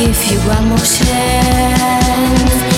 give you one more chance.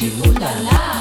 Chỉ.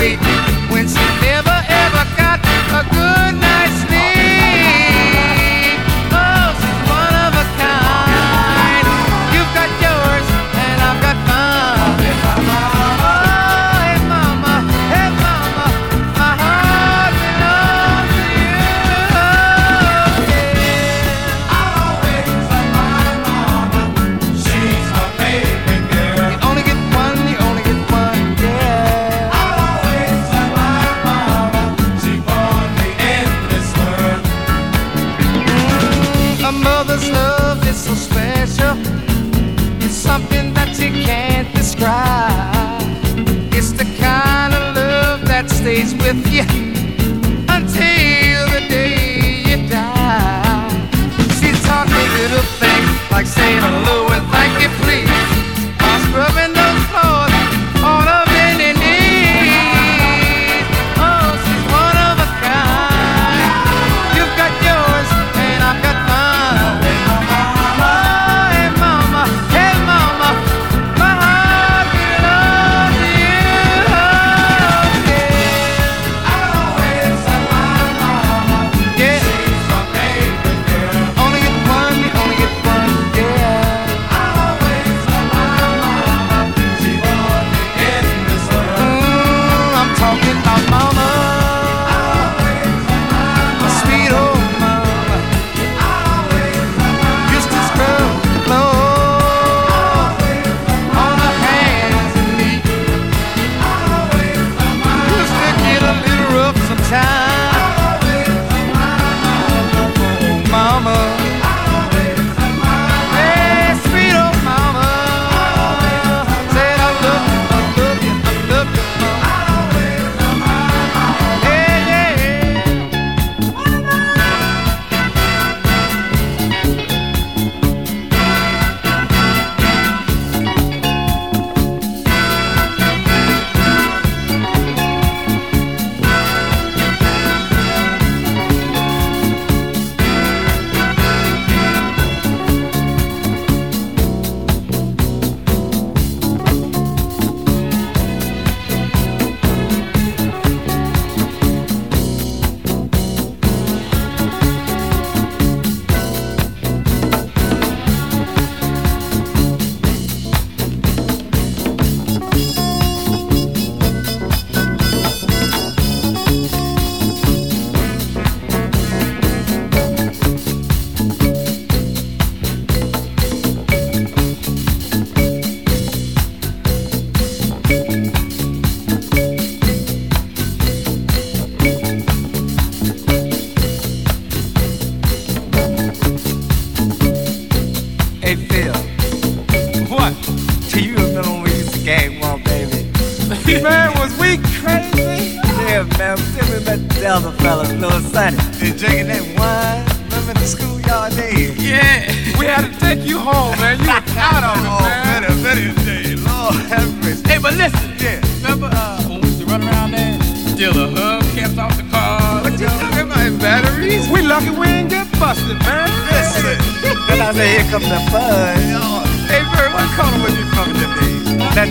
when she never ever got a good. With you time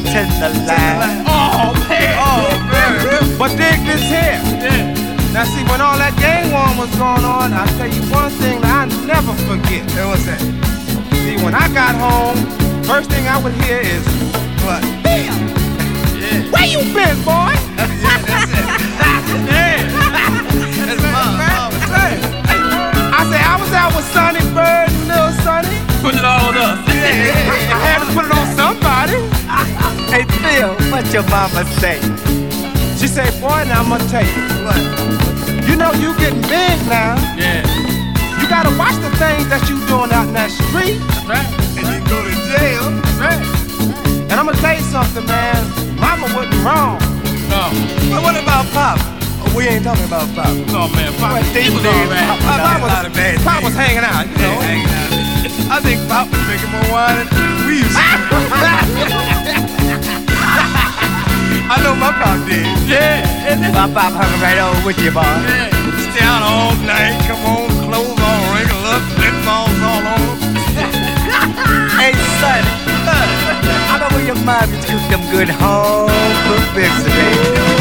The. Oh, man. Oh, man. But dig this here. Yeah. Now see, when all that gang war was going on, I tell you one thing that I never forget. Hey, what's that? See, when I got home, first thing I would hear is, What? Bill, Yeah. where you been, boy? yeah, that's it. That's mom, mom. I say I was out with Sonny Bird and Little Sonny. Put it all on us. I had to put it on somebody. Hey, Phil, what your mama say? She said, boy, now I'm gonna tell you. What? You know you getting big now. Yeah. You gotta watch the things that you doing out in that street. That's right. And you go to jail? That's right. And I'm gonna tell you something, man. Mama wasn't wrong. No. Well, what about Pop? Oh, we ain't talking about Pop. No, man. Pop, Well, he was these all. Pop- Pop, done a was, lot bad Pop was hanging out, you know. Yeah, hanging out. I think Pop was drinking more wine than we used to. I know my Pop did. Yeah. My Pop hung right over with you, boy. yeah. Stay out all night, come on, clothes all wrinkled up, lip balls all on. hey, son, I know where your mom cooked them good home cooked biscuits